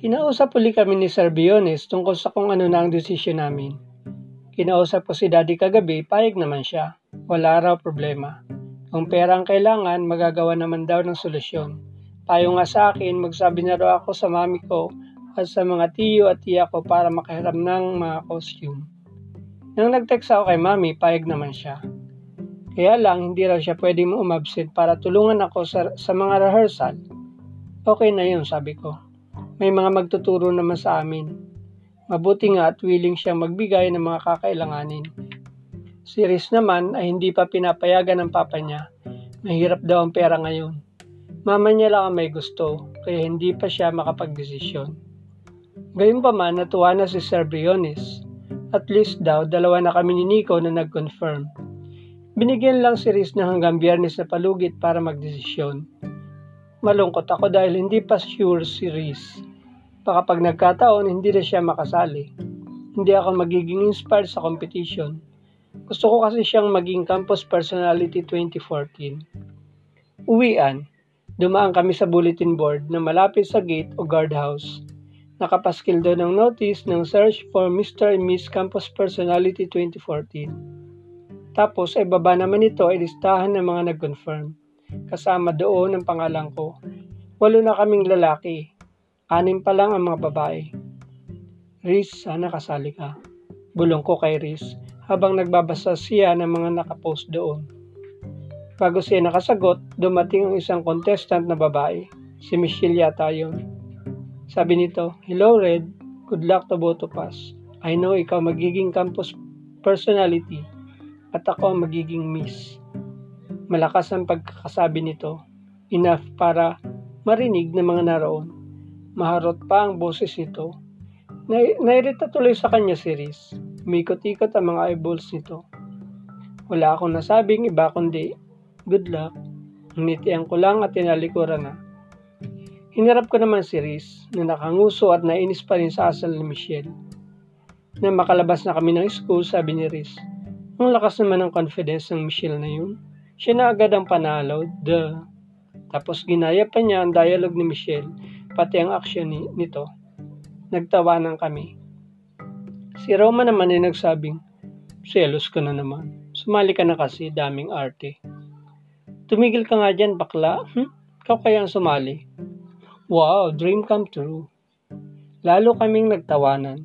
Kinausap uli kami ni Sir Biones tungkol sa kung ano na ang desisyon namin. Kinausap ko si Daddy kagabi, payag naman siya. Wala raw problema. Kung pera ang kailangan, magagawa naman daw ng solusyon. Payo nga sa akin, magsabi na raw ako sa mami ko at sa mga tiyo at tiya ko para makahiram ng mga costume. Nang nag-text ako kay mami, payag naman siya. Kaya lang, hindi raw siya pwedeng umabsent para tulungan ako sa, sa mga rehearsal. Okay na yun, sabi ko may mga magtuturo naman sa amin. Mabuti nga at willing siyang magbigay ng mga kakailanganin. Si Riz naman ay hindi pa pinapayagan ng papa niya. Mahirap daw ang pera ngayon. Mama niya lang ang may gusto, kaya hindi pa siya makapagdesisyon. Gayunpaman, natuwa na si Sir Briones. At least daw, dalawa na kami ni Nico na nag-confirm. Binigyan lang si Riz na hanggang biyernes na palugit para magdesisyon. Malungkot ako dahil hindi pa sure si Riz Baka pag nagkataon, hindi na siya makasali. Hindi ako magiging inspired sa competition. Gusto ko kasi siyang maging Campus Personality 2014. Uwian. Dumaan kami sa bulletin board na malapit sa gate o guardhouse. Nakapaskil doon ang notice ng search for Mr. and Miss Campus Personality 2014. Tapos ay baba naman ito ay listahan ng mga nag-confirm. Kasama doon ang pangalan ko. Walo na kaming lalaki. Anim pa lang ang mga babae. Riz, sana kasali ka. Bulong ko kay Riz habang nagbabasa siya ng mga nakapost doon. Bago siya nakasagot, dumating ang isang contestant na babae. Si Michelle yata yun. Sabi nito, Hello Red, good luck to both of us. I know ikaw magiging campus personality at ako ang magiging miss. Malakas ang pagkakasabi nito, enough para marinig ng mga naroon. Maharot pa ang boses nito. Na- nairita tuloy sa kanya si Riz. Umikot-ikot ang mga eyeballs nito. Wala akong nasabing iba kundi, good luck. Nitian ko lang at tinalikuran na. Hinarap ko naman si Riz na nakanguso at nainis pa rin sa asal ni Michelle. Na makalabas na kami ng school, sabi ni Riz. Ang lakas naman ng confidence ng Michelle na yun. Siya na agad ang panalo, duh. Tapos ginaya pa niya ang dialogue ni Michelle pati ang aksyon ni, nito. Nagtawanan kami. Si Roma naman ay nagsabing, selos ka na naman. Sumali ka na kasi, daming arte. Tumigil ka nga dyan, bakla. Hm? Ikaw kaya ang sumali. Wow, dream come true. Lalo kaming nagtawanan.